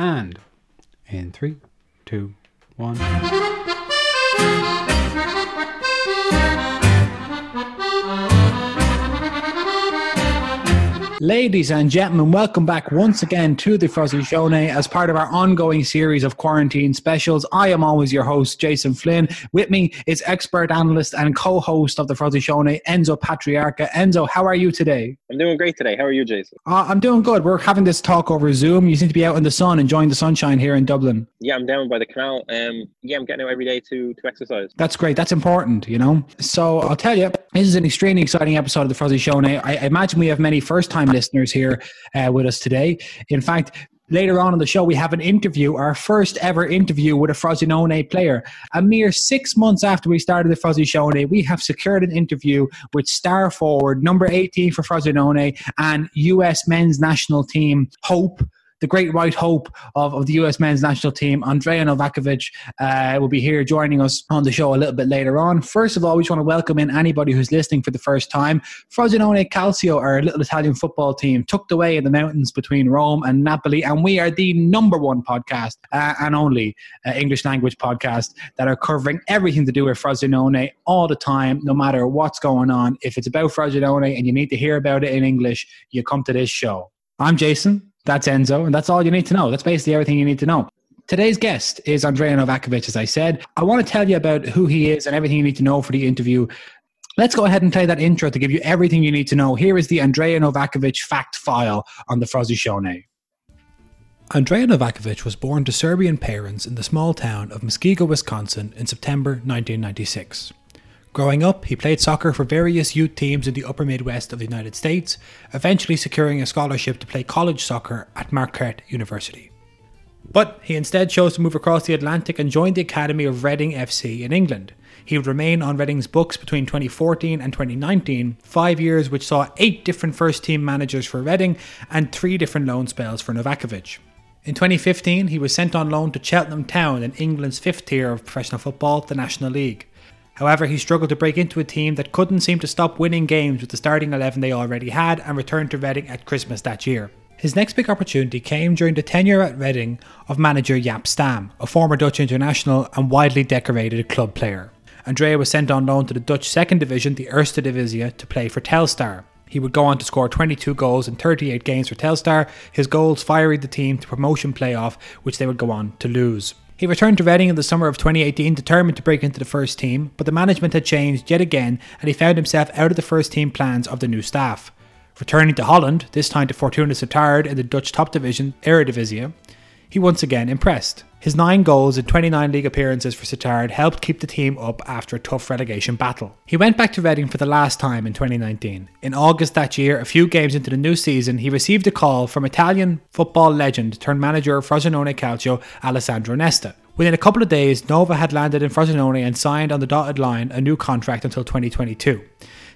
And in three, two, one. Ladies and gentlemen, welcome back once again to the Frosishowne as part of our ongoing series of quarantine specials. I am always your host, Jason Flynn. With me is expert analyst and co-host of the Frosishowne, Enzo Patriarca. Enzo, how are you today? I'm doing great today. How are you, Jason? Uh, I'm doing good. We're having this talk over Zoom. You seem to be out in the sun, enjoying the sunshine here in Dublin. Yeah, I'm down by the canal. Um, yeah, I'm getting out every day to to exercise. That's great. That's important, you know. So I'll tell you, this is an extremely exciting episode of the Frosishowne. I, I imagine we have many first-time listeners here uh, with us today. In fact, later on in the show, we have an interview, our first ever interview with a Frosinone player. A mere six months after we started the Frosinone, we have secured an interview with star forward number 18 for Frosinone and US men's national team Hope the great white hope of, of the US men's national team, Andrija Novakovich, uh, will be here joining us on the show a little bit later on. First of all, we just want to welcome in anybody who's listening for the first time. Frosinone Calcio, our little Italian football team, tucked away in the mountains between Rome and Napoli, and we are the number one podcast uh, and only uh, English language podcast that are covering everything to do with Frosinone all the time, no matter what's going on. If it's about Frosinone and you need to hear about it in English, you come to this show. I'm Jason. That's Enzo, and that's all you need to know. That's basically everything you need to know. Today's guest is Andrija Novakovich, as I said. I want to tell you about who he is and everything you need to know for the interview. Let's go ahead and play that intro to give you everything you need to know. Here is the Andrija Novakovich fact file on the Fuzzy Shone. Andrija Novakovich was born to Serbian parents in the small town of Muskego, Wisconsin in September 1996. Growing up, he played soccer for various youth teams in the upper Midwest of the United States, eventually securing a scholarship to play college soccer at Marquette University. But he instead chose to move across the Atlantic and join the academy of Reading FC in England. He would remain on Reading's books between 2014 and 2019, five years which saw eight different first team managers for Reading and three different loan spells for Novakovich. In 2015, he was sent on loan to Cheltenham Town in England's fifth tier of professional football, the National League. However, he struggled to break into a team that couldn't seem to stop winning games with the starting 11 they already had and returned to Reading at Christmas that year. His next big opportunity came during the tenure at Reading of manager Jaap Stam, a former Dutch international and widely decorated club player. Andrija was sent on loan to the Dutch second division, the Eerste Divisie, to play for Telstar. He would go on to score 22 goals in 38 games for Telstar. His goals fired the team to promotion playoff, which they would go on to lose. He returned to Reading in the summer of 2018, determined to break into the first team, but the management had changed yet again and he found himself out of the first team plans of the new staff. Returning to Holland, this time to Fortuna Sittard in the Dutch top division, Eredivisie, he once again impressed. His nine goals in 29 league appearances for Sittard helped keep the team up after a tough relegation battle. He went back to Reading for the last time in 2019. In August that year, a few games into the new season, he received a call from Italian football legend turned manager of Frosinone Calcio, Alessandro Nesta. Within a couple of days, Nova had landed in Frosinone and signed on the dotted line a new contract until 2022.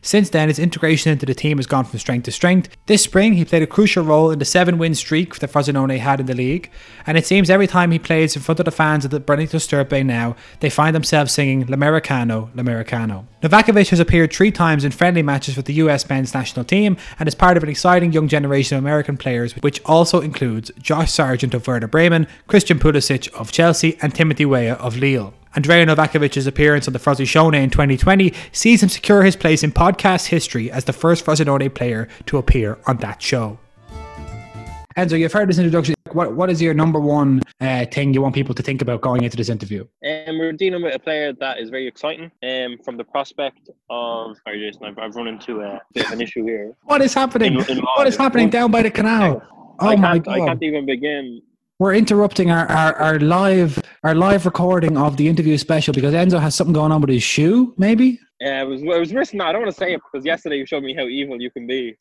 Since then, his integration into the team has gone from strength to strength. This spring, he played a crucial role in the seven win streak that Frosinone had in the league, and it seems every time he plays in front of the fans of the Benito Stirpe now, they find themselves singing L'Americano, L'Americano. Novakovich has appeared three times in friendly matches with the US men's national team and is part of an exciting young generation of American players, which also includes Josh Sargent of Werder Bremen, Christian Pulisic of Chelsea, and Timothy Weah of Lille. Andrija Novakovich's appearance on the Shone in 2020 sees him secure his place in podcast history as the first Frosinone player to appear on that show. Enzo, you've heard this introduction. What what is your number one uh, thing you want people to think about going into this interview? Um, we're dealing with a player that is very exciting. Um, from the prospect of sorry, Jason, I've, I've run into a bit of an issue here. What is happening? In, in what is happening down by the canal? Oh I my god! I can't even begin we're interrupting our, our, our live our live recording of the interview special because Enzo has something going on with his shoe, maybe. Yeah, it was it was risking. I don't want to say it because yesterday you showed me how evil you can be.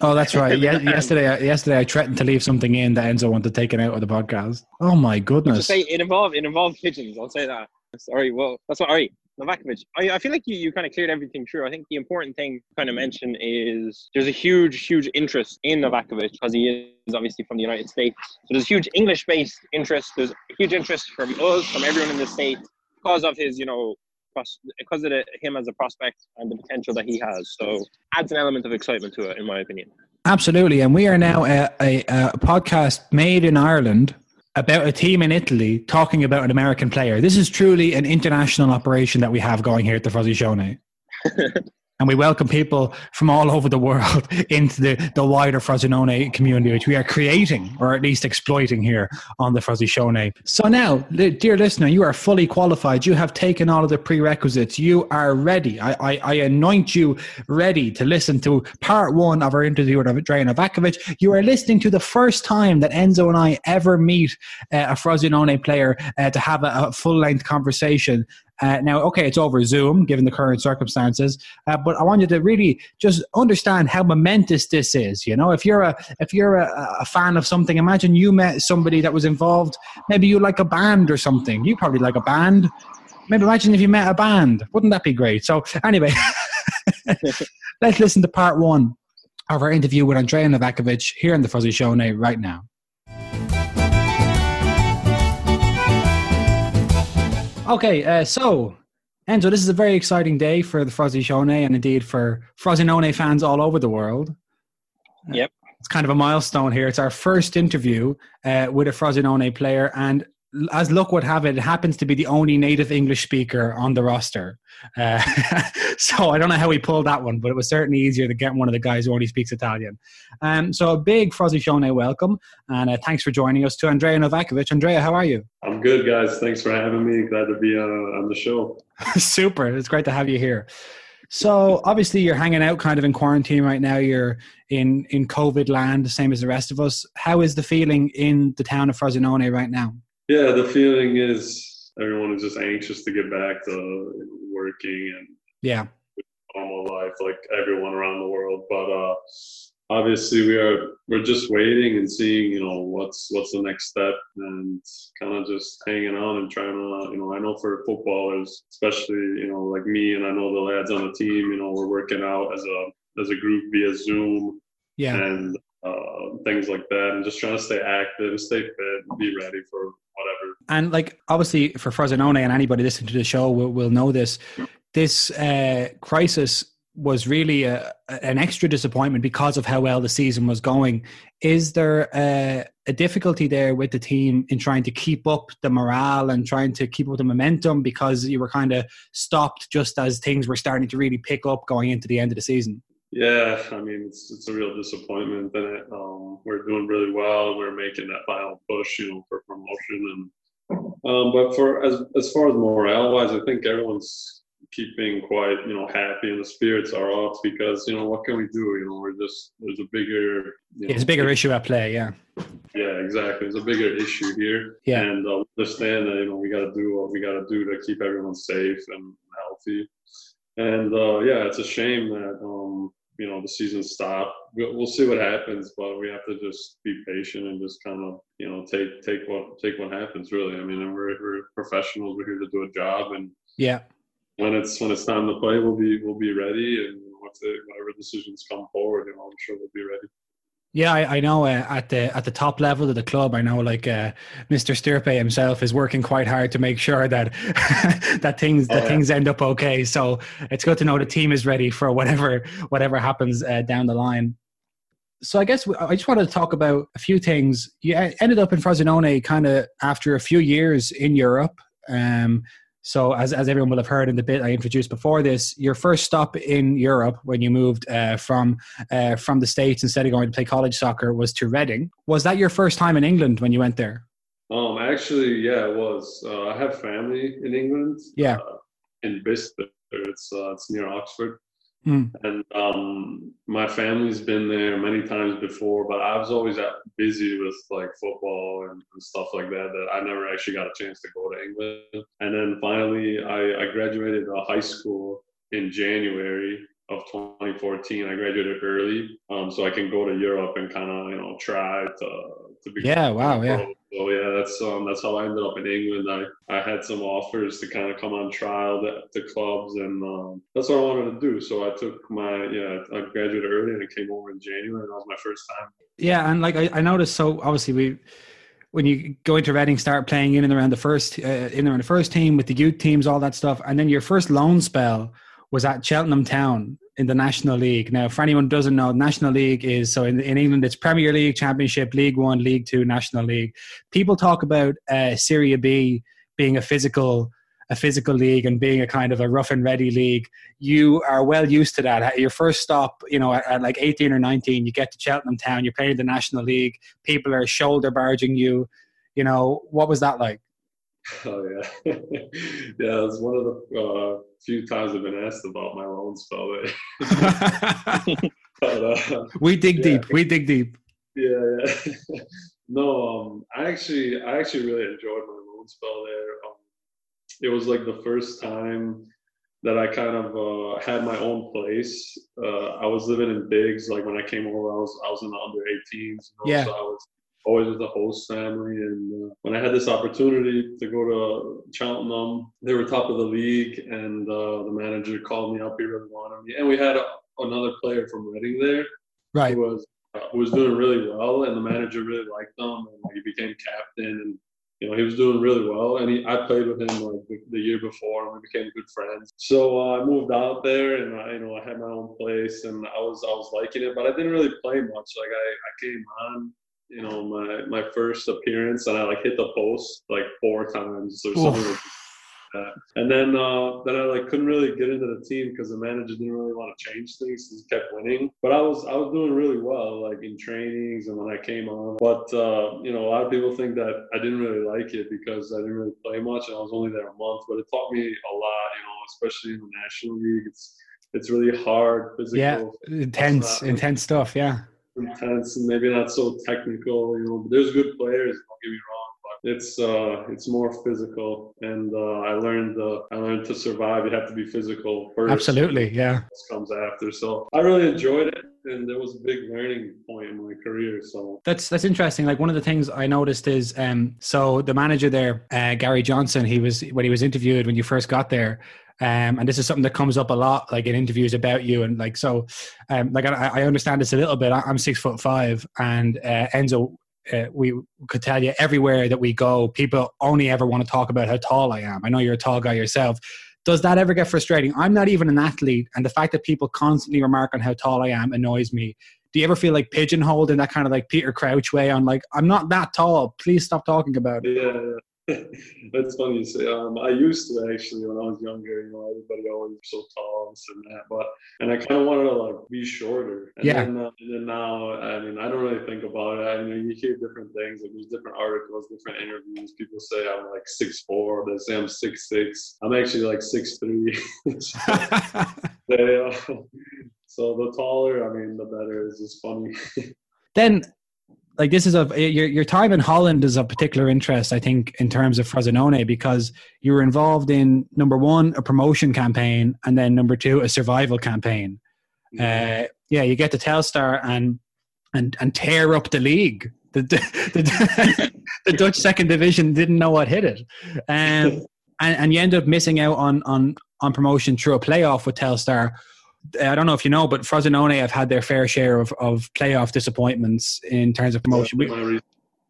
Oh, that's right. yeah, yesterday, uh, yesterday I threatened to leave something in that Enzo wanted taken out of the podcast. Oh my goodness! Just say it involved it involved pigeons. I'll say that. Sorry. Well, that's what. All right. Novakovich, I, I feel like you, you kind of cleared everything through. I think the important thing to kind of mention is there's a huge, huge interest in Novakovich because he is obviously from the United States. So there's huge English based interest. There's a huge interest from us, from everyone in the state, because of his, you know, because of the, him as a prospect and the potential that he has. So adds an element of excitement to it, in my opinion. Absolutely. And we are now a, a, a podcast made in Ireland about a team in Italy talking about an American player. This is truly an international operation that we have going here at the Fuzzy Show Frosishowne. and we welcome people from all over the world into the, the wider Frosinone community, which we are creating or at least exploiting here on the Frosishowne. So now, dear listener, you are fully qualified. You have taken all of the prerequisites. You are ready. I, I, I anoint you ready to listen to part one of our interview with Andrija Novakovich. You are listening to the first time that Enzo and I ever meet uh, a Frosinone player uh, to have a, a full length conversation uh, now, okay, it's over Zoom given the current circumstances, uh, but I want you to really just understand how momentous this is. You know, if you're a if you're a, a, fan of something, imagine you met somebody that was involved. Maybe you like a band or something. You probably like a band. Maybe imagine if you met a band. Wouldn't that be great? So anyway, let's listen to part one of our interview with Andrija Novakovich here in the Fuzzy Frosishowne right now. Okay, uh, so Enzo, this is a very exciting day for the Frosishowne and indeed for Frosinone fans all over the world. Yep. It's kind of a milestone here. It's our first interview uh, with a Frosinone player, and as luck would have it, it happens to be the only native English speaker on the roster. Uh, so I don't know how he pulled that one, but it was certainly easier to get one of the guys who only speaks Italian. Um, so a big Frosishowne welcome, and uh, thanks for joining us to Andrija Novakovich. Andrija, how are you? I'm good, guys. Thanks for having me. Glad to be uh, on the show. Super. It's great to have you here. So obviously you're hanging out kind of in quarantine right now. You're in in COVID land, the same as the rest of us. How is the feeling in the town of Frosinone right now? Yeah, the feeling is everyone is just anxious to get back to working and yeah, normal life like everyone around the world. But uh, obviously, we are we're just waiting and seeing you know what's what's the next step and kind of just hanging on and trying to you know I know for footballers, especially you know like me and I know the lads on the team, you know we're working out as a as a group via Zoom. Yeah. And uh, things like that, and just trying to stay active, stay fit, be ready for whatever. And like obviously for Frosinone and anybody listening to the show will, will know this. This uh, crisis was really a, an extra disappointment because of how well the season was going. Is there a, a, difficulty there with the team in trying to keep up the morale and trying to keep up the momentum because you were kind of stopped just as things were starting to really pick up going into the end of the season? Yeah, I mean it's it's a real disappointment that um, we're doing really well. We're making that final push, you know, for promotion, and um, but for as as far as morale wise, I think everyone's keeping quite you know happy and the spirits are up because you know what can we do? You know, we're just there's a bigger you know, it's a bigger issue at play. Yeah. Yeah, exactly. There's a bigger issue here. Yeah. And uh, understand that you know we got to do what we got to do to keep everyone safe and healthy. And uh, yeah, it's a shame that um, you know the season stop. We'll see what happens, but we have to just be patient and just kind of you know take take what take what happens. Really, I mean, we're, we're professionals. We're here to do a job, and yeah, when it's when it's time to play, we'll be we'll be ready, and whatever decisions come forward, you know, I'm sure we'll be ready. Yeah, I, I know uh, at the at the top level of the club, I know like uh, Mr. Stirpe himself is working quite hard to make sure that that things that oh, yeah. things end up okay. So it's good to know the team is ready for whatever whatever happens uh, down the line. So I guess I just wanted to talk about a few things. You ended up in Frosinone kind of after a few years in Europe. Um, so, as, as everyone will have heard in the bit I introduced before this, your first stop in Europe when you moved uh, from uh, from the states instead of going to play college soccer was to Reading. Was that your first time in England when you went there? Um, actually, yeah, it was. Uh, I have family in England. Yeah, uh, in Bicester. It's uh, it's near Oxford. Mm. And um, my family's been there many times before, but I was always busy with like football and, and, stuff like that that I never actually got a chance to go to England. And then finally, I, I graduated high school in January of 2014. I graduated early, um, so I can go to Europe and kind of you know try to to be. Yeah, wow, yeah. So yeah, that's um that's how I ended up in England. I I had some offers to kind of come on trial to, to clubs, and um, that's what I wanted to do. So I took my yeah I graduated early and I came over in January, and that was my first time. Yeah, and like I, I noticed, so obviously we when you go into Reading, start playing in and around the first uh, in and around the first team with the youth teams, all that stuff, and then your first loan spell was at Cheltenham Town in the National League. Now, for anyone doesn't know, National League is so in, in England it's Premier League, Championship, League One, League Two, National League. People talk about uh, Serie B being a physical a physical league and being a kind of a rough and ready league, you are well used to that. Your first stop, you know, at, at, like 18 or 19, you get to Cheltenham Town, you're playing the National League, people are shoulder barging you. You know, what was that like? Oh yeah, yeah. It's one of the uh, few times I've been asked about my loan spell. but, uh, we dig yeah. deep. We dig deep. Yeah, yeah. no, um, I actually, I actually really enjoyed my loan spell there. Um, it was like the first time that I kind of uh, had my own place. Uh, I was living in Biggs. Like when I came over, I was I was in the under 18s. You know? Yeah. So I was always with the host family. And uh, when I had this opportunity to go to Cheltenham, they were top of the league, and uh, the manager called me up. He really wanted me, and we had a, another player from Reading there, right? Who was uh, was doing really well, and the manager really liked him, and he became captain and you know, he was doing really well, and he, I played with him like the, the year before, and we became good friends. So uh, I moved out there, and I, you know, I had my own place, and I was I was liking it, but I didn't really play much. Like I, I came on, you know, my my first appearance, and I like hit the post like four times or something. Like that. And then uh, then I like couldn't really get into the team because the manager didn't really want to change things he kept winning. But I was I was doing really well like in trainings and when I came on. But uh, you know a lot of people think that I didn't really like it because I didn't really play much and I was only there a month. But it taught me a lot, you know, especially in the national league. It's it's really hard, physical, yeah, intense, intense stuff. Yeah, intense and maybe not so technical. You know, but there's good players. Don't get me wrong it's uh, it's more physical, and uh, I learned uh, I learned to survive. You have to be physical first. Absolutely, yeah. Comes after, so I really enjoyed it, and there was a big learning point in my career. So that's that's interesting. Like one of the things I noticed is, um, so the manager there, uh, Gary Johnson, he was when he was interviewed when you first got there. Um, and this is something that comes up a lot, like in interviews about you, and like so, um, like I, I understand this a little bit. I'm six foot five, and uh, Enzo uh, we could tell you everywhere that we go, people only ever want to talk about how tall I am. I know you're a tall guy yourself. Does that ever get frustrating? I'm not even an athlete, and the fact that people constantly remark on how tall I am annoys me. Do you ever feel like pigeonholed in that kind of like Peter Crouch way on like I'm not that tall? Please stop talking about it. Yeah, That's funny you say. Um, I used to actually when I was younger. You know, everybody always was so tall and so that, but and I kind of wanted to like be shorter. And yeah. Then, uh, and then now, I mean, I don't really think about it. I mean, you hear different things. Like there's different articles, different interviews. People say I'm like six four. They say I'm six six. I'm actually like six three. they, uh, so the taller, I mean, the better. It's just funny. then like this is a your your time in Holland is of particular interest, I think, in terms of Frosinone because you were involved in number one a promotion campaign and then number two a survival campaign. Uh, yeah, you get to Telstar and and and tear up the league. The the, the Dutch second division didn't know what hit it, um, and and you end up missing out on on on promotion through a playoff with Telstar I don't know if you know, but Frosinone have had their fair share of, of playoff disappointments in terms of promotion.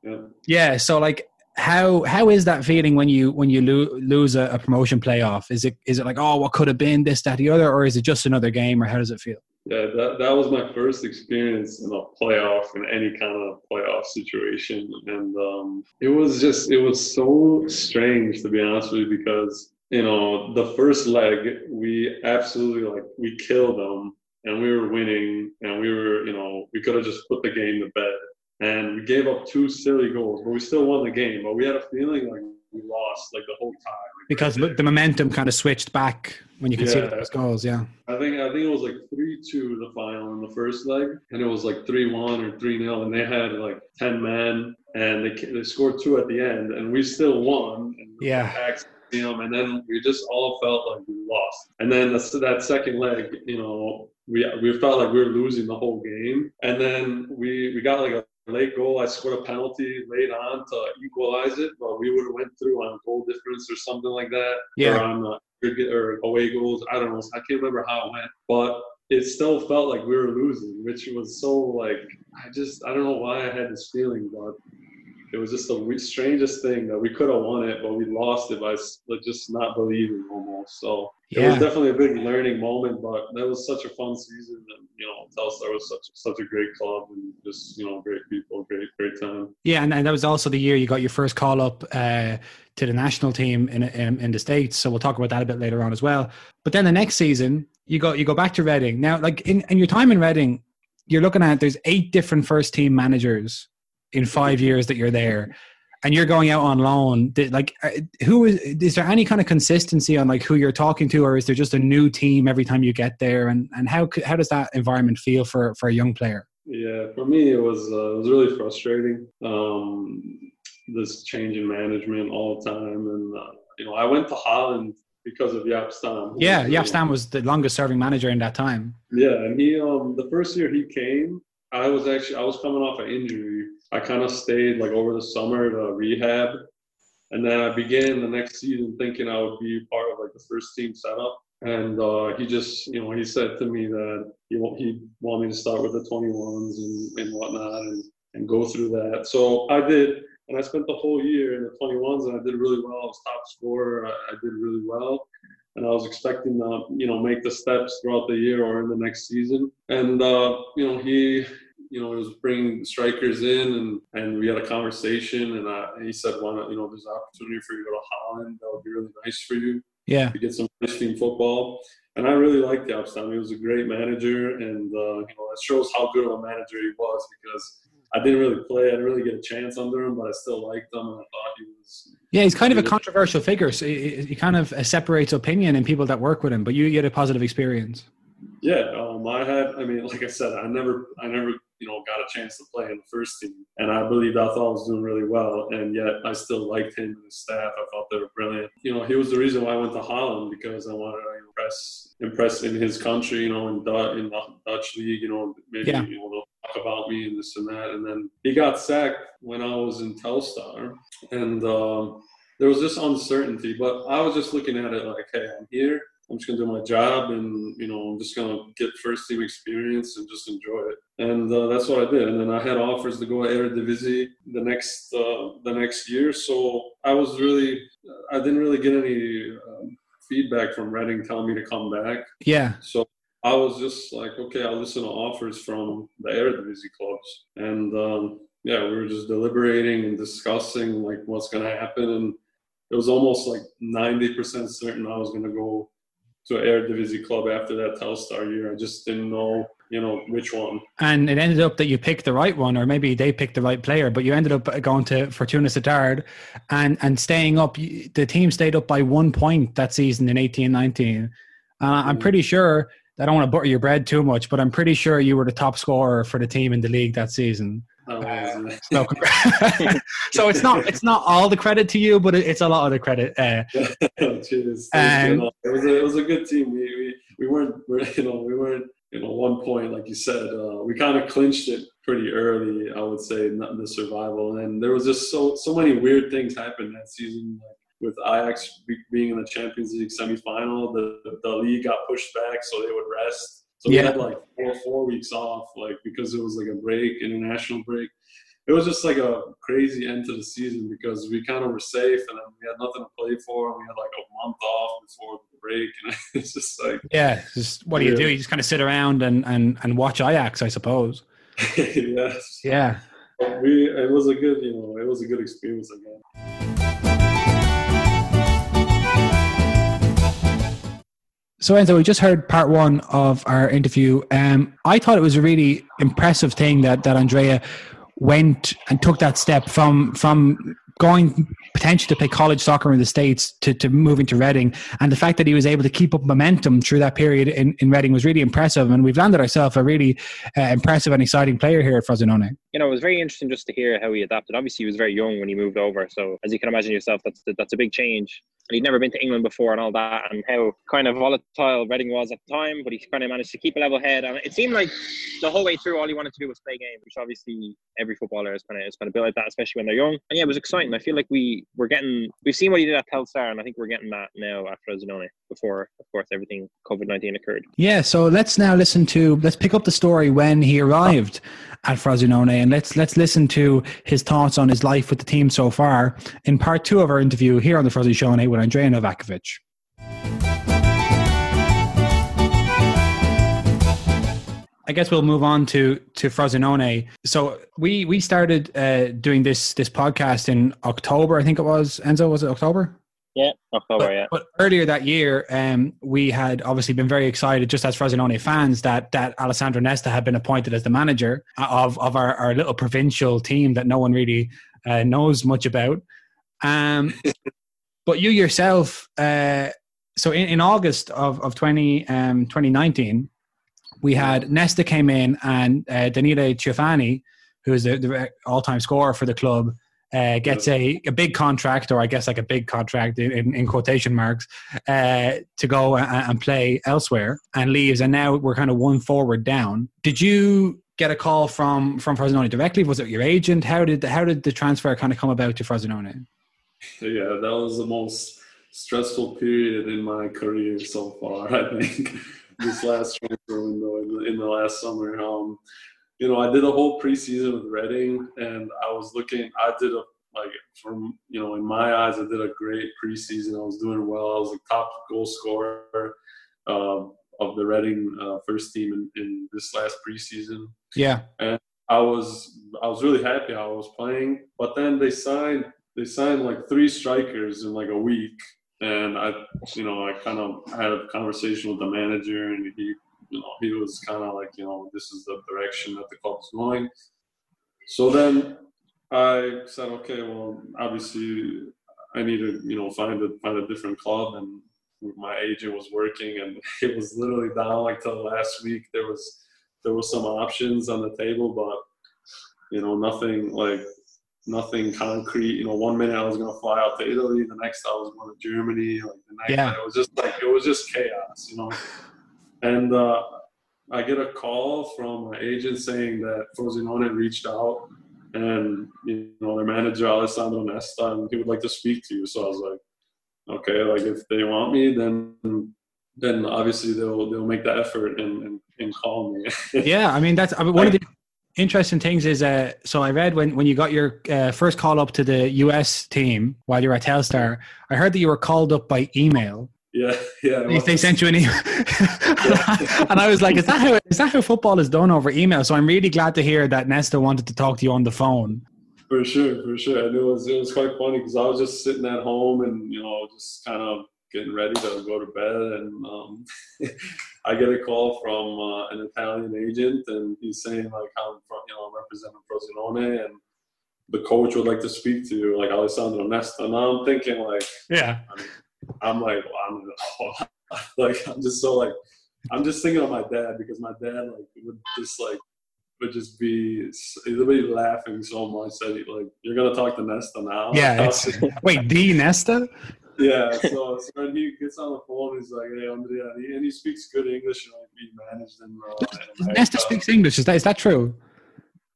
Yeah. yeah. So like, how how is that feeling when you when you lo- lose a, a, promotion playoff? Is it is it like oh what could have been this that the other, or is it just another game, or how does it feel? Yeah, that, that was my first experience in a playoff in any kind of playoff situation, and um, it was just it was so strange to be honest with you because you know, the first leg, we absolutely like we killed them and we were winning and we were, you know, we could have just put the game to bed. And we gave up two silly goals, but we still won the game. But we had a feeling like we lost like the whole time. Like, because right the momentum kind of switched back when you could yeah. those goals, yeah. I think I think it was like three two the final in the first leg, and it was like three one or three 0 and they had like ten men, and they they scored two at the end, and we still won. And yeah him, and then we just all felt like we lost. And then the, that second leg, you know, we we felt like we were losing the whole game. And then we we got like a late goal. I scored a penalty late on to equalize it, but we would have went through on goal difference or something like that. Yeah. Or on uh, or away goals. I don't know. I can't remember how it went, but it still felt like we were losing, which was so like I just I don't know why I had this feeling, but it was just the strangest thing that we could have won it, but we lost it by just not believing almost. So it was definitely a big learning moment, but that was such a fun season. And, you know, Telstar was such, such a great club and just, you know, great people, great, great time. Yeah. And, and that was also the year you got your first call up uh, to the national team in, in, in the States. So we'll talk about that a bit later on as well. But then the next season, you go, you go back to Reading. Now, like in, in your time in Reading, you're looking at there's eight different first team managers in five years that you're there and you're going out on loan like uh, who is is there any kind of consistency on like who you're talking to or is there just a new team every time you get there and and how how does that environment feel for for a young player yeah for me it was uh, it was really frustrating um this change in management all the time and uh, you know i went to holland because of Jaap Stam. Yeah, Jaap Stam was the longest serving manager in that time. Yeah, and he um the first year he came, I was actually I was coming off an injury. I kind of stayed like over the summer to rehab, and then I began the next season thinking I would be part of like the first team setup. And uh, he just, you know, he said to me that he he wanted me to start with the 21s and, and whatnot and, and go through that. So I did, and I spent the whole year in the 21s, and I did really well. I was top scorer. I, I did really well and I was expecting to, you know, make the steps throughout the year or in the next season. And uh, you know, he, you know, it was bringing strikers in, and and we had a conversation, and, uh, and he said, "Why not? You know, there's an opportunity for you to go to Holland. That would be really nice for you. Yeah, to get some first team football." And I really liked Jaap Stam. He was a great manager, and uh, you know, it shows how good of a manager he was because I didn't really play. I didn't really get a chance under him, but I still liked him, and I thought he was. Yeah, he's kind of a controversial figure. So he, he kind of separates opinion and people that work with him. But you had a positive experience. Yeah, um, I had. I mean, like I said, I never, I never, you know, got a chance to play in the first team, and I believed I thought I was doing really well, and yet I still liked him and his staff. I thought they were brilliant. You know, he was the reason why I went to Holland because I wanted to impress, impress in his country. You know, in, in the Dutch league. You know, maybe yeah. you know talk about me and this and that. And then he got sacked when I was in Telstar, and um, there was this uncertainty. But I was just looking at it like, hey, I'm here. I'm just gonna do my job, and you know, I'm just gonna get first team experience and just enjoy it. And uh, that's what I did. And then I had offers to go Eredivisie the next uh, the next year. So I was really, I didn't really get any um, feedback from Reading telling me to come back. Yeah. So I was just like, okay, I'll listen to offers from the Eredivisie clubs, and um, yeah, we were just deliberating and discussing like what's going to happen, and it was almost like ninety percent certain I was going to go to Eredivisie club after that Telstar year. I just didn't know, you know, which one. And it ended up that you picked the right one, or maybe they picked the right player, but you ended up going to Fortuna Sittard and and staying up. The team stayed up by one point that season in eighteen nineteen. Uh, I'm mm. pretty sure I don't want to butter your bread too much, but I'm pretty sure you were the top scorer for the team in the league that season. Uh, so, so, it's not it's not all the credit to you, but it's a lot of the credit. Uh, Cheers. Um, it was a, it was a good team. We we, we weren't you know we weren't you know one point like you said uh, we kind of clinched it pretty early. I would say not in the survival, and there was just so so many weird things happened that season. Like with Ajax being in the Champions League semifinal, the the league got pushed back so they would rest. So yeah. we had like four four weeks off, like because it was like a break, international break. It was just like a crazy end to the season because we kind of were safe and we had nothing to play for. We had like a month off before the break, and it's just like yeah, just what do you do? You just kind of sit around and and and watch Ajax, I suppose. yes. Yeah. We it was a good you know it was a good experience again. So Enzo, we just heard part one of our interview. Um, I thought it was a really impressive thing that that Andrija went and took that step from from going potentially to play college soccer in the states to, to moving to Reading, and the fact that he was able to keep up momentum through that period in, in Reading was really impressive. And we've landed ourselves a really uh, impressive and exciting player here at Frosinone. You know, it was very interesting just to hear how he adapted. Obviously, he was very young when he moved over, so as you can imagine yourself, that's that's a big change and he'd never been to England before and all that, and how kind of volatile Reading was at the time, but he kind of managed to keep a level head. And it seemed like the whole way through, all he wanted to do was play games, which obviously every footballer is kind of is kind of built like that, especially when they're young. And yeah, it was exciting. I feel like we we're getting we've seen what he did at Telstar, and I think we're getting that now at Frosinone. Before, of course, everything COVID nineteen occurred. Yeah, so let's now listen to let's pick up the story when he arrived at Frosinone, and let's let's listen to his thoughts on his life with the team so far in part two of our interview here on the Frosinone with Andrija Novakovich. I guess we'll move on to to Frosinone. So we we started uh, doing this this podcast in October, I think it was. Enzo, was it October? Yeah, October. But, yeah. But earlier that year, um, we had obviously been very excited, just as Frosinone fans, that that Alessandro Nesta had been appointed as the manager of of our, our little provincial team that no one really uh, knows much about. Um, but you yourself, uh, so in, in August of of 20, um, 2019, we had Nesta came in and uh, Daniele Ciofani, who is the, the all time scorer for the club, uh, gets a, a big contract, or I guess like a big contract in, in, quotation marks, uh, to go and, and, play elsewhere and leaves. And now we're kind of one forward down. Did you get a call from from Frosinone directly? Was it your agent? How did how did the transfer kind of come about to Frosinone? Yeah, that was the most stressful period in my career so far. I think this last transfer window in the, in the last summer. Um, you know, I did a whole preseason with Reading, and I was looking. I did a like from you know in my eyes, I did a great preseason. I was doing well. I was the top goal scorer uh, of the Reading uh, first team in, in this last preseason. Yeah, and I was I was really happy how I was playing. But then they signed they signed like three strikers in like a week, and I, you know, I kind of had a conversation with the manager, and he, you know, he was kind of like, you know, this is the direction that the club's going. So then I said, okay, well, obviously I need to, you know, find a find a different club, and my agent was working, and it was literally down like till last week. There was there was some options on the table, but you know, nothing like nothing concrete. You know, one minute I was going to fly out to Italy, the next I was going to Germany. Like the next, yeah. it was just like it was just chaos, you know. And uh, I get a call from an agent saying that Frosinone reached out and you know their manager Alessandro Nesta and he would like to speak to you. So I was like, okay, like if they want me, then then obviously they'll they'll make the effort and, and, and call me. yeah, I mean that's I mean one of the interesting things is uh, so I read when, when you got your uh, first call up to the US team while you were at Telstar, I heard that you were called up by email. Yeah, yeah. They, they sent you an email, and I was like, "Is that how is that how football is done over email?" So I'm really glad to hear that Nesta wanted to talk to you on the phone. For sure, for sure, and it was it was quite funny because I was just sitting at home and you know just kind of getting ready to go to bed, and um, I get a call from uh, an Italian agent, and he's saying like I'm from, you know, I'm representing Frosinone, and the coach would like to speak to you, like Alessandro Nesta. And I'm thinking like, yeah, I'm, I'm like, well, I'm like, I'm just so like, I'm just thinking of my dad because my dad like would just like would just be he'd be laughing so much that he, like you're gonna talk to Nesta now. Yeah, wait, D Nesta? yeah, so, so when he gets on the phone, he's like, "Hey, Andrea," and he, and he speaks good English, and like, he managed in. Uh, Nesta speaks English. Is that is that true?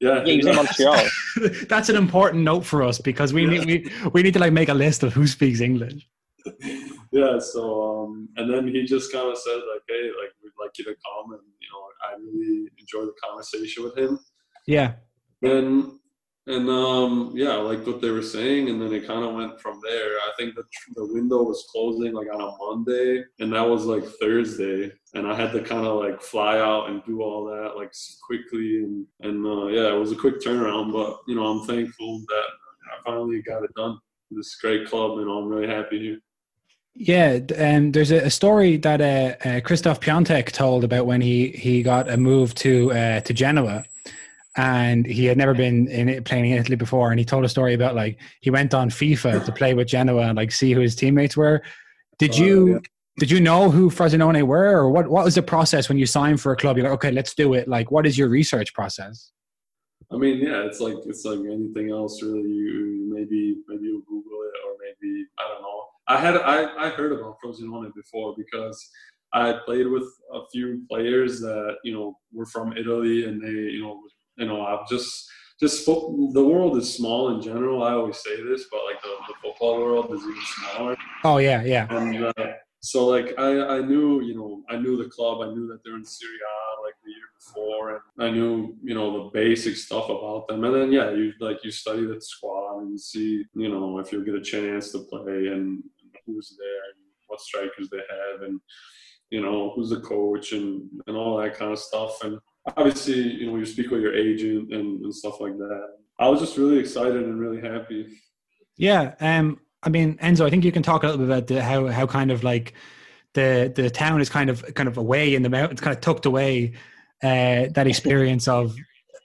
Yeah, yeah he's in Montreal. That's an important note for us because we yeah. need we, we need to like make a list of who speaks English. yeah. So um, and then he just kind of said like, "Hey, like we'd like you to come," and you know, I really enjoyed the conversation with him. Yeah. And and um, yeah, like what they were saying, and then it kind of went from there. I think the the window was closing like on a Monday, and that was like Thursday, and I had to kind of like fly out and do all that like quickly, and and uh, yeah, it was a quick turnaround. But you know, I'm thankful that I finally got it done. This great club, and I'm really happy here. Yeah, um, there's a, a story that uh, uh, Christoph Piątek told about when he he got a move to uh, to Genoa and he had never been in it, playing in Italy before. And he told a story about like he went on FIFA to play with Genoa and like see who his teammates were. Did oh, you yeah. did you know who Frosinone were, or what? What was the process when you signed for a club? You're like, okay, let's do it. Like, what is your research process? I mean, yeah, it's like it's like anything else. Really, you maybe maybe you Google it, or maybe I don't know. I had I, I heard about Frosinone before because I played with a few players that you know were from Italy, and they you know you know I've just just fo- the world is small in general. I always say this, but like the, the football world is even smaller. Oh yeah, yeah. And uh, so like I, I knew you know I knew the club. I knew that they're in Serie A like the year before, and I knew you know the basic stuff about them. And then yeah, you like you study the squad and see you know if you'll get a chance to play and who's there and what strikers they have and you know who's the coach and and all that kind of stuff. And obviously you know you speak with your agent and, and stuff like that. I was just really excited and really happy. Yeah. Um. I mean, Enzo, I think you can talk a little bit about the, how how kind of like the the town is kind of kind of away in the mountains, kind of tucked away. Uh, that experience of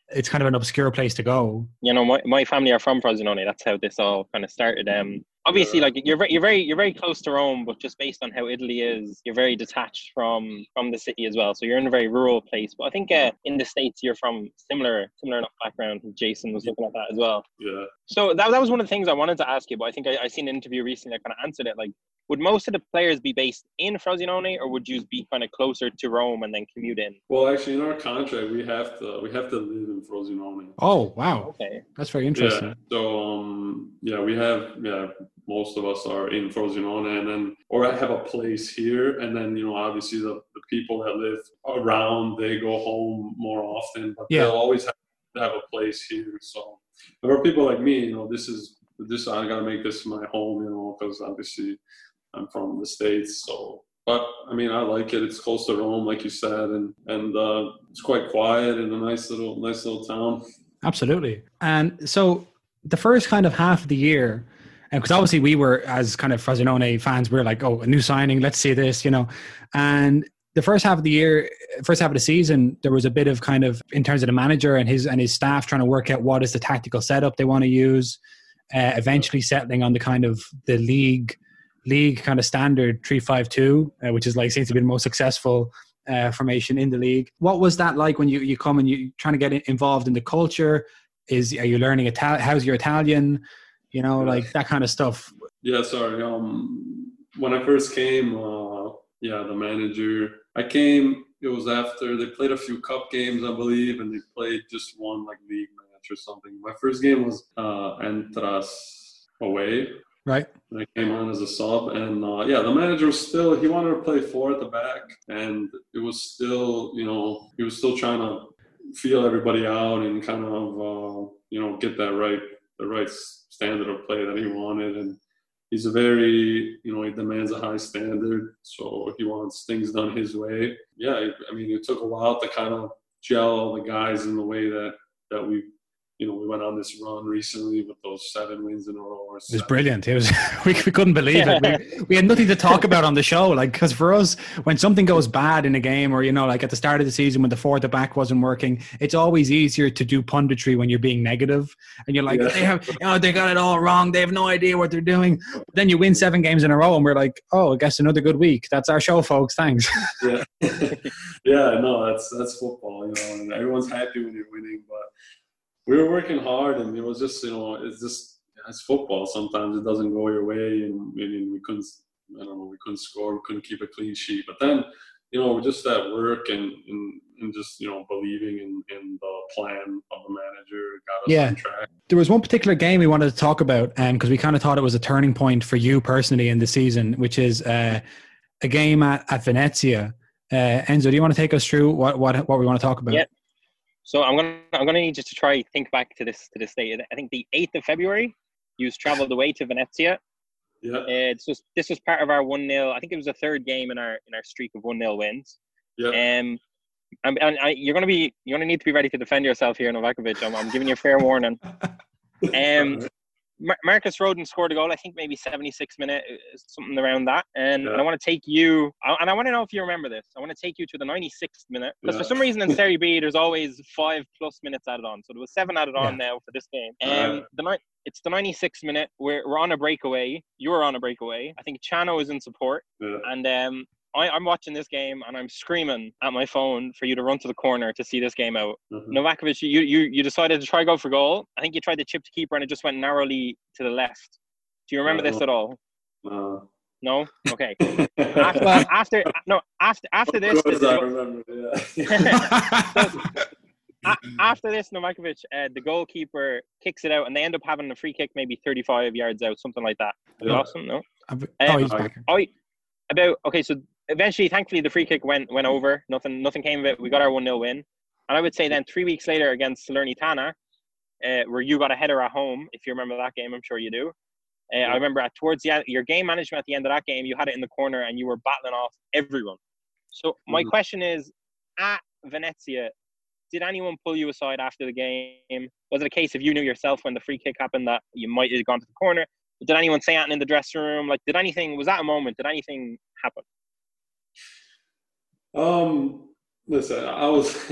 it's kind of an obscure place to go. You know, my, my family are from Frosinone. That's how this all kind of started. Um, obviously, like you're very, you're very, you're very close to Rome, but just based on how Italy is, you're very detached from from the city as well. So you're in a very rural place. But I think uh, in the states, you're from similar similar enough background. Jason was looking at that as well. Yeah. So that, that was one of the things I wanted to ask you, but I think I, I seen an interview recently that kind of answered it. Like, would most of the players be based in Frosinone, or would you be kind of closer to Rome and then commute in? Well, actually, in our contract, we have to we have to live in Frosinone. Oh wow, Okay. that's very interesting. Yeah. So um, yeah, we have yeah. Most of us are in Frosinone, and then or I have a place here, and then you know obviously the, the people that live around they go home more often, but Yeah. they'll always have, have a place here. So are people like me, you know, this is this I gotta make this my home, you know, because obviously I'm from the states, so. But I mean, I like it. It's close to Rome, like you said, and and uh, it's quite quiet and a nice little nice little town. Absolutely. And so the first kind of half of the year, because obviously we were as kind of Frosinone fans, we are like, oh, a new signing, let's see this, you know. And the first half of the year, first half of the season, there was a bit of kind of in terms of the manager and his and his staff trying to work out what is the tactical setup they want to use. Uh, eventually settling on the kind of the league league kind of standard three five two, uh, which is like seems to be the most successful uh, formation in the league. What was that like when you you come and you trying to get involved in the culture? Is are you learning Italian? How's your Italian? You know, like that kind of stuff. Yeah, sorry. Um, when I first came, uh, yeah, the manager. I came. It was after they played a few cup games, I believe, and they played just one like league match or something. My first game was uh, Entras away. Right. And I came on as a sub, and uh, yeah, the manager was still he wanted to play four at the back, and it was still you know he was still trying to feel everybody out and kind of uh, you know get that right the right standard of play that he wanted, and he's a very you know he demands a high standard, so he wants things done his way. Yeah, I mean it took a while to kind of gel the guys in the way that that we you know, we went on this run recently with those seven wins in a row. Or It was brilliant. It was we, we couldn't believe it. We, we had nothing to talk about on the show, like because for us, when something goes bad in a game, or you know, like at the start of the season when the four at the back wasn't working, it's always easier to do punditry when you're being negative, and you're like, Yeah. they have, oh, they got it all wrong. They have no idea what they're doing. Then you win seven games in a row, and we're like, oh, I guess another good week. That's our show, folks. Thanks. yeah, yeah, no, that's that's football, you know, and everyone's happy when you're winning. But we were working hard, and it was just, you know, it's just it's football. Sometimes it doesn't go your way, and, and we couldn't, I don't know, we couldn't score, we couldn't keep a clean sheet. But then, you know, just that work and and, and just you know believing in, in the plan of the manager got us Yeah. on track. There was one particular game we wanted to talk about and because we kind of thought it was a turning point for you personally in the season, which is uh, a game at, at Venezia. Uh, Enzo, do you want to take us through what, what, what we want to talk about? Yeah. So I'm gonna I'm gonna need you to try think back to this to this date. I think the eighth of February, you travelled away to Venezia. Yeah, Uh, it's just this was part of our one 0 I think it was the third game in our in our streak of one 0 wins. yeah, Um, and, and I, you're gonna be you're gonna need to be ready to defend yourself here, Novakovich. I'm, I'm giving you a fair warning. Um, Mar- Marcus Rohdén scored a goal. I think maybe 76 minute, uh, something around that. And, Yeah. and I want to take you, and I want to know if you remember this. I want to take you to the 96th minute because for some reason in Serie B, there's always five plus minutes added on. So there was seven added on now for this game. Um, Right. the night. It's the 96th minute. We're, we're on a breakaway. You're on a breakaway. I think Ciano is in support. yeah. And um, I, I'm watching this game and I'm screaming at my phone for you to run to the corner to see this game out. Mhm. Novakovich, you, you you decided to try go for goal. I think you tried to chip the keeper and it just went narrowly to the left. Do you remember Yeah, this at all? Uh, No. Okay. After, after no after after this. of course the- I remember. Yeah. a- after this, Novakovich, uh, the goalkeeper kicks it out, and they end up having a free kick, maybe 35 yards out, something like that. We Yeah. lost them, no? oh, he's back. Oh, about okay. So eventually, thankfully, the free kick went went over. Nothing nothing came of it. We got our one 0 win, and I would say then three weeks later against Salernitana, uh, where you got a header at home. If you remember that game, I'm sure you do. Uh, I remember at towards the end, your game management at the end of that game, you had it in the corner and you were battling off everyone. So my Mhm. question is, at Venezia, did anyone pull you aside after the game? Was it a case of you knew yourself when the free kick happened that you might have gone to the corner? Did anyone say anything in the dressing room? Like, did anything? Was that a moment? Did anything happen? Um, listen, I was.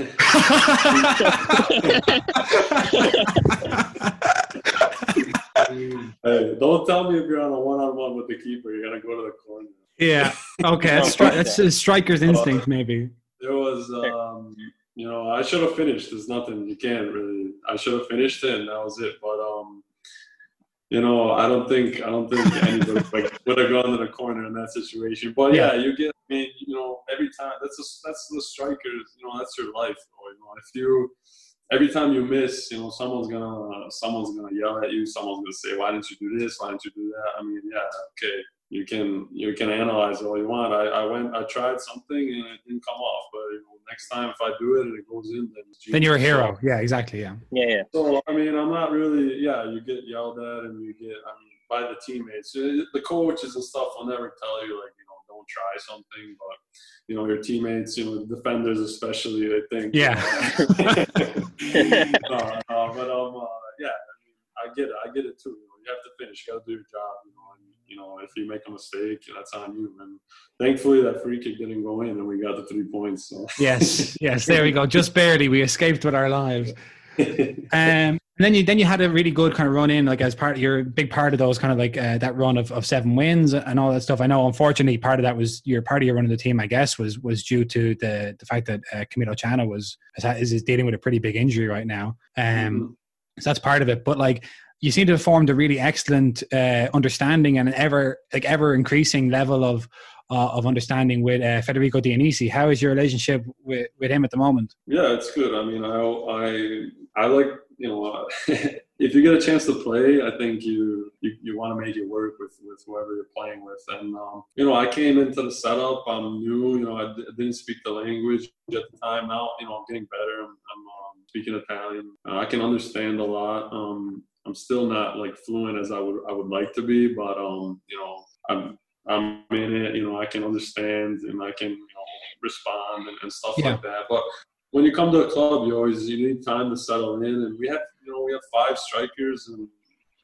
hey, don't tell me if you're on a one-on-one with the keeper, you're gonna go to the corner. yeah. Okay. That's, stri- that's a striker's instinct, maybe. There was, um, you know, I should have finished. There's nothing you can't really. I should have finished it, and that was it. But um, you know, I don't think I don't think anybody like would have gone to the corner in that situation. But yeah, you get. I mean, you know, every time that's a, that's the strikers. You know, that's your life. Or, you know, if you every time you miss, you know, someone's gonna someone's gonna yell at you. Someone's gonna say, "Why didn't you do this? Why didn't you do that?" I mean, yeah, okay, you can you can analyze all you want. I, I went, I tried something and it didn't come off. But you know, next time if I do it and it goes in, then it's Then you're a genius. So- hero. Yeah, exactly. Yeah. Yeah, yeah. so I mean, I'm not really. Yeah, you get yelled at, and you get. I mean, by the teammates, the coaches and stuff will never tell you like you know don't try something, but you know your teammates, you know defenders especially, I think. Yeah. no, no, but um, uh, yeah, I mean, I get it. I get it too. You, know, you have to finish. You got to do your job. You know, and you know if you make a mistake, that's on you. And thankfully, that free kick didn't go in, and we got the three points. So. Yes. Yes. There we go. Just barely. We escaped with our lives. Um, and then you then you had a really good kind of run in, like as part of your big part of those kind of like uh, that run of, of seven wins and all that stuff. I know, unfortunately, part of that was your part of your run of the team. I guess was was due to the the fact that uh, Camillo Ciano was is, is dealing with a pretty big injury right now. Um, so that's part of it. But like you seem to have formed a really excellent uh, understanding and an ever like ever increasing level of uh, of understanding with uh, Federico Dionisi. How is your relationship with, with him at the moment? Yeah, it's good. I mean, I I I like you know if you get a chance to play, I think you you, you want to make it work with with whoever you're playing with. And um, you know, I came into the setup. I'm new. You know, I didn't speak the language at the time. Now, you know, I'm getting better. I'm, I'm um, speaking Italian. Uh, I can understand a lot. Um, I'm still not like fluent as I would I would like to be, but um, you know, I'm I'm in it. You know, I can understand and I can you know respond and, and stuff Yeah. like that. But when you come to a club, you always you need time to settle in, and we have you know we have five strikers, and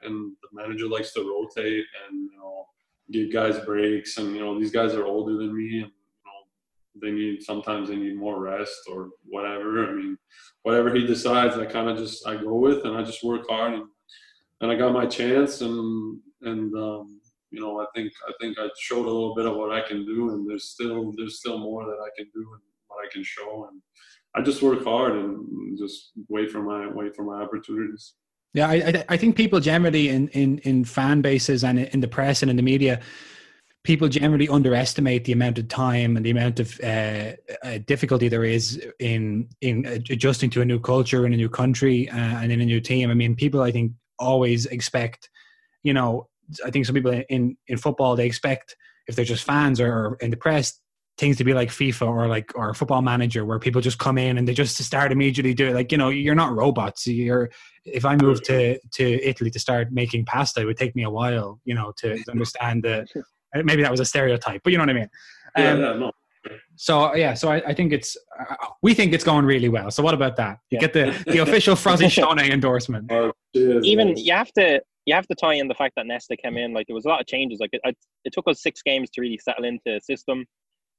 and the manager likes to rotate and you know give guys breaks, and you know these guys are older than me, and you know they need sometimes they need more rest or whatever. I mean, whatever he decides, I kind of just I go with, and I just work hard, and and I got my chance, and and um, you know I think I think I showed a little bit of what I can do, and there's still there's still more that I can do and what I can show, and I just work hard and just wait for my wait for my opportunities. Yeah, I, I, think people generally in, in, in fan bases and in the press and in the media, people generally underestimate the amount of time and the amount of uh, uh, difficulty there is in in adjusting to a new culture in a new country uh, and in a new team. I mean, people I think always expect, you know, I think some people in in football they expect if they're just fans or in the press things to be like FIFA or like or Football Manager, where people just come in and they just start immediately do it. Like you know, you're not robots. You're. If I moved to to Italy to start making pasta, it would take me a while, you know, to understand that. Maybe that was a stereotype, but you know what I mean. Um, yeah, no. So yeah, so I, I think it's uh, we think it's going really well. So what about that? You Yeah. get the the official Frozzy Shone endorsement. Uh, even you have to you have to tie in the fact that Nesta came in. Like there was a lot of changes. Like it, it, it took us six games to really settle into the system.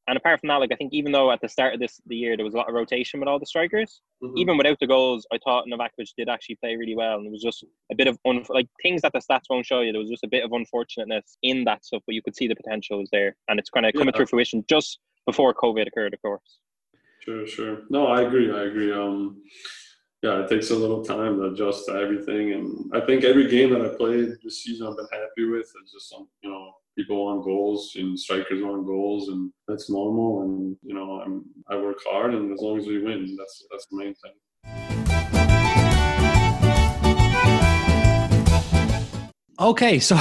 And apart from that, like I think even though at the start of this the year there was a lot of rotation with all the strikers, Mhm. even without the goals, I thought Novakovich did actually play really well. And it was just a bit of un- like things that the stats won't show you. There was just a bit of unfortunateness in that stuff, but you could see the potential was there, and it's kind of coming Yeah. to fruition just before COVID occurred, of course. Sure, sure. No, I agree. I agree. Um, yeah, it takes a little time to adjust to everything, and I think every game that I played this season, I've been happy with. It's just some, you know, people want goals and strikers want goals, and that's normal. And you know, I'm I work hard, and as long as we win, that's that's the main thing. Okay, so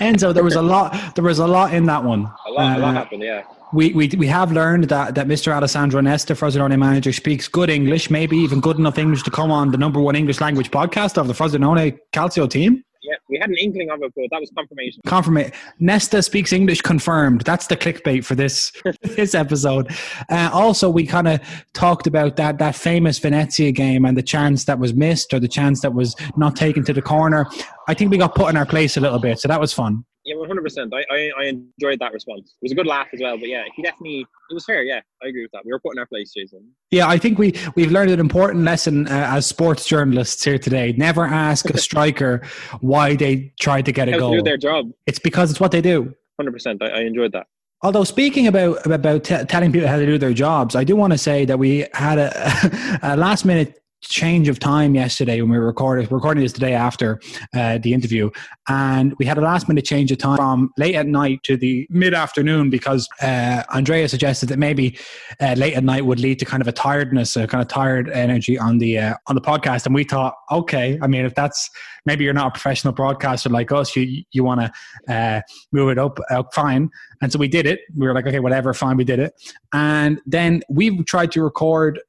Enzo, there was a lot. There was a lot in that one. A lot, a lot Uh, happened, yeah. We, we, we have learned that, that Mr. Alessandro Nesta, Frosinone manager, speaks good English, maybe even good enough English to come on the number one English language podcast of the Frosinone Calcio team. Yeah, we had an inkling of it, but that was confirmation. Confirm Nesta speaks English confirmed. That's the clickbait for this this episode. Uh, also, we kind of talked about that that famous Venezia game and the chance that was missed or the chance that was not taken to the corner. I think we got put in our place a little bit, so that was fun. Yeah, one hundred percent. I I enjoyed that response. It was a good laugh as well. But yeah, he definitely it was fair. Yeah, I agree with that. We were putting our place, Jason. Yeah, I think we we've learned an important lesson uh, as sports journalists here today. Never ask a striker why they tried to get a How goal. do their job. It's because it's what they do. Hundred percent. I, I enjoyed that. Although speaking about about t- telling people how to do their jobs, I do want to say that we had a, a last minute change of time yesterday when we were recorded recording this the day after uh, the interview. And we had a last minute change of time from late at night to the mid afternoon because uh, Andrija suggested that maybe uh, late at night would lead to kind of a tiredness a kind of tired energy on the uh, on the podcast. And we thought okay i mean if that's maybe you're not a professional broadcaster like us you you want to uh, move it up fine. And so we did it. We were like okay whatever fine we did it. And then we tried to record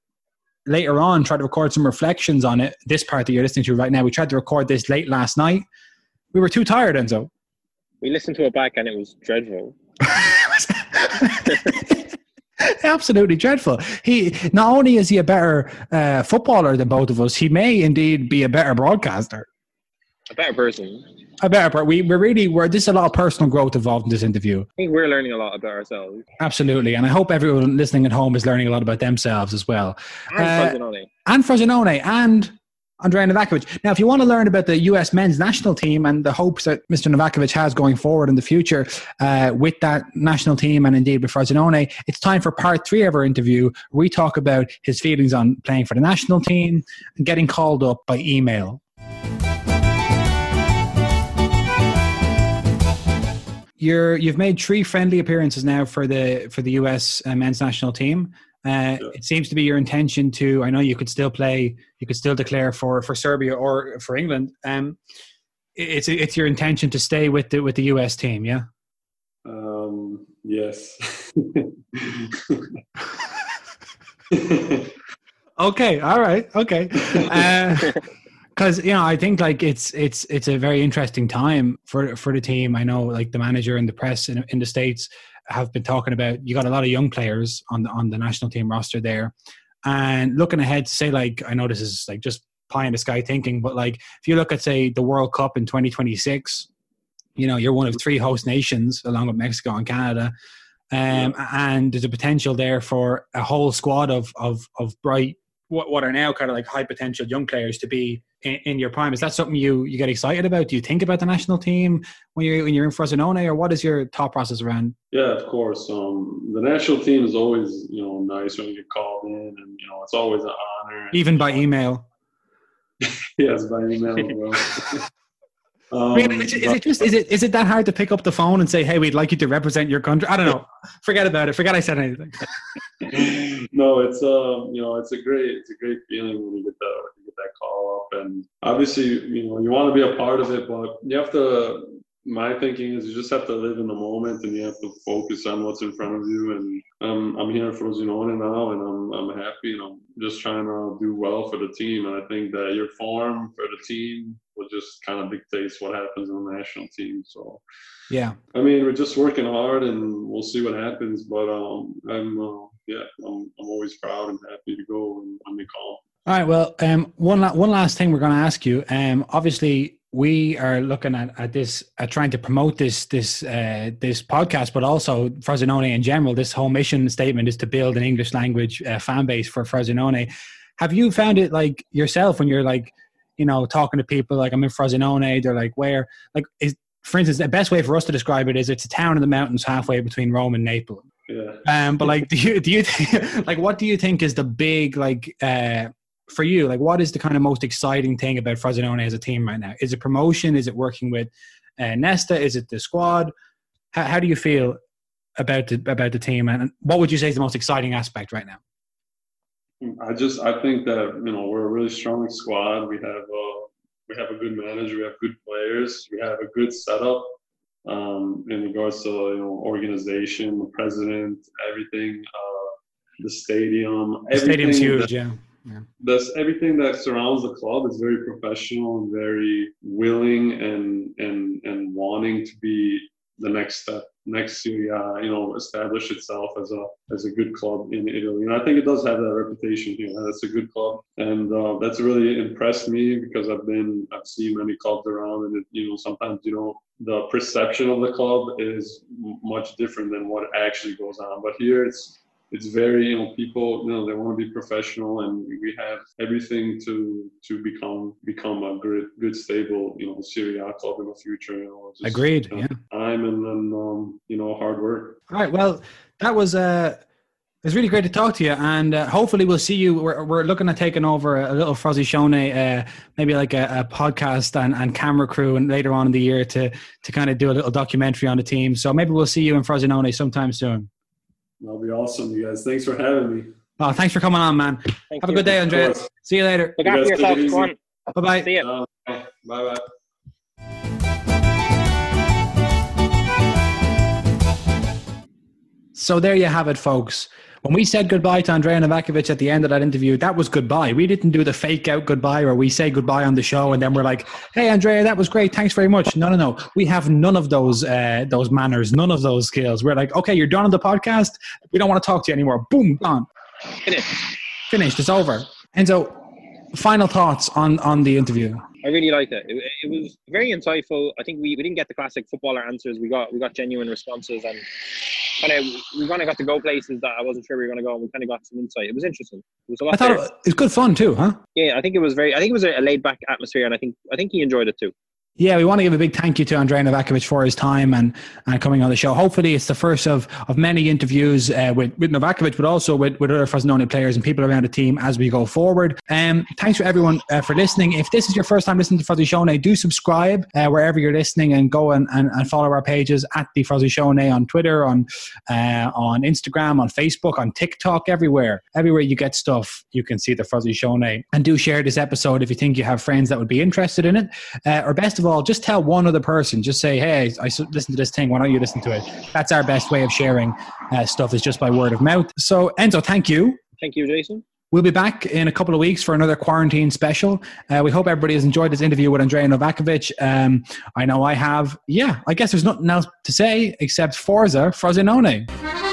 later on try to record some reflections on it this part that you're listening to right now. We tried to record this late last night. We were too tired enzo. We listened to it back and it was dreadful. absolutely dreadful. He not only is he a better uh, footballer than both of us he may indeed be a better broadcaster A better person. a better part we, we're really we're there's a lot of personal growth involved in this interview I think we're learning a lot about ourselves. absolutely and i hope everyone listening at home is learning a lot about themselves as well And Uh, Frosinone. and Frosinone and Andrija Novakovich. Now, if you want to learn about the US men's national team and the hopes that Mr. Novakovich has going forward in the future uh, with that national team and indeed with Frosinone, it's time for part three of our interview. We talk about his feelings on playing for the national team and getting called up by email. You're, you've made three friendly appearances now for the for the US uh, men's national team. Uh. It seems to be your intention to. I know you could still play. You could still declare for for Serbia or for England. Um, it's it's your intention to stay with the with the US team, yeah. Um, yes. Okay, all right, okay. Because you know, I think like it's it's it's a very interesting time for for the team. I know like the manager and the press in, in the states have been talking about. You got a lot of young players on the on the national team roster there, and looking ahead to say like I know this is like just pie in the sky thinking, but like if you look at say the World Cup in 2026, you know you're one of three host nations along with Mexico and Canada. Um, and there's a potential there for a whole squad of of of bright what, what are now kind of like high potential young players to be in, in your prime. Is that something you you get excited about? Do you think about the national team when you're when you're in Frosinone, or what is your thought process around? yeah, of course. Um, the national team is always, you know, nice when you get called in, and you know, it's always an honor. Even by email, yes, by email. as well. I mean, Um, is, it- is it just is it is it that hard to pick up the phone and say, "Hey, we'd like you to represent your country"? I don't know. Forget about it. Forget I said anything. no, it's um, you know, it's a great, it's a great feeling when you get that, when you get that call up, and obviously, you know, you want to be a part of it, but you have to. My thinking is you just have to live in the moment, and you have to focus on what's in front of you. And um, I'm here for Frosinone now, and I'm I'm happy, and I'm just trying to do well for the team. And I think that your form for the team will just kind of dictates what happens in the national team. So. Yeah. I mean, we're just working hard, and we'll see what happens. But um, I'm uh, yeah, I'm, I'm always proud and happy to go when, when they call. All right. Well, um, one la- one last thing we're going to ask you. Um, obviously, we are looking at, at this, at trying to promote this this uh, this podcast, but also Frosinone in general. This whole mission statement is to build an English language uh, fan base for Frosinone. Have you found it like yourself when you're like, you know, talking to people like I'm in Frosinone? They're like, where? Like, is for instance, the best way for us to describe it is it's a town in the mountains halfway between Rome and Naples. Yeah. Um, but like, do you do you think, like what do you think is the big like uh for you? Like, what is the kind of most exciting thing about Frosinone as a team right now? Is it promotion? Is it working with uh, Nesta? Is it the squad? How, how do you feel about the about the team, and what would you say is the most exciting aspect right now? I just I think that you know we're a really strong squad. We have uh, we have a good manager. We have good players. We have a good setup um, in regards to you know organization, the president, everything, uh, the stadium. The stadium's huge, that, yeah. Yeah. That's everything that surrounds the club is very professional and very willing and and and wanting to be the next step next to uh, you know establish itself as a as a good club in Italy. And I think it does have that reputation here. That's a good club, and uh, that's really impressed me because I've been I've seen many clubs around, and it, you know sometimes you know the perception of the club is much different than what actually goes on. But here it's it's very you know people you know they want to be professional and we have everything to to become become a good good stable you know Serie A club in the future. You know, just, Agreed. You know, yeah. Time and then um, you know hard work. All right. Well, that was uh it was really great to talk to you, and uh, hopefully we'll see you. We're, we're looking at taking over a little Frosinone, uh, maybe like a, a, podcast and, and camera crew, and later on in the year to to kind of do a little documentary on the team. So maybe we'll see you in Frosinone sometime soon. That'll be awesome, you guys. Thanks for having me. Oh, thanks for coming on, man. Thank Have you. a good day, Andrija. See you later. Look after yourself. Go on. Bye bye. See you. Uh, bye bye. So there you have it, folks. When we said goodbye to Andrija Novakovich at the end of that interview, that was goodbye. We didn't do the fake out goodbye where we say goodbye on the show and then we're like, "Hey, Andrija, that was great. Thanks very much." No, no, no. We have none of those uh, those manners, none of those skills. We're like, "Okay, you're done on the podcast. We don't want to talk to you anymore." Boom, gone. Finished. Finished. It's over. And so, final thoughts on on the interview. I really liked it. it. It was very insightful. I think we, we didn't get the classic footballer answers. We got we got genuine responses and kind of we kind of got to go places that I wasn't sure we were going to go, and we kind of got some insight. It was interesting. It was a lot. I thought it was good fun too, huh? Yeah, I think it was very. I think it was a laid back atmosphere, and I think I think he enjoyed it too. Yeah, we want to give a big thank you to Andrei Novakovich for his time and, and coming on the show. Hopefully, it's the first of, of many interviews uh, with, with Novakovich, but also with, with other Frosinone players and people around the team as we go forward. Um, thanks for everyone uh, for listening. If this is your first time listening to Frosinone, do subscribe uh, wherever you're listening and go and, and, and follow our pages at the Frosishowne on Twitter, on uh, on Instagram, on Facebook, on TikTok, everywhere. Everywhere you get stuff, you can see the Frosishowne. And do share this episode if you think you have friends that would be interested in it. Uh, or best of all, just tell one other person. Just say, "Hey, I listened to this thing. Why don't you listen to it?" That's our best way of sharing uh, stuff is just by word of mouth. So, Enzo, thank you. Thank you, Jason. We'll be back in a couple of weeks for another quarantine special. Uh, we hope everybody has enjoyed this interview with Andrija Novakovich. Um, I know I have. Yeah, I guess there's nothing else to say except Forza Frosinone.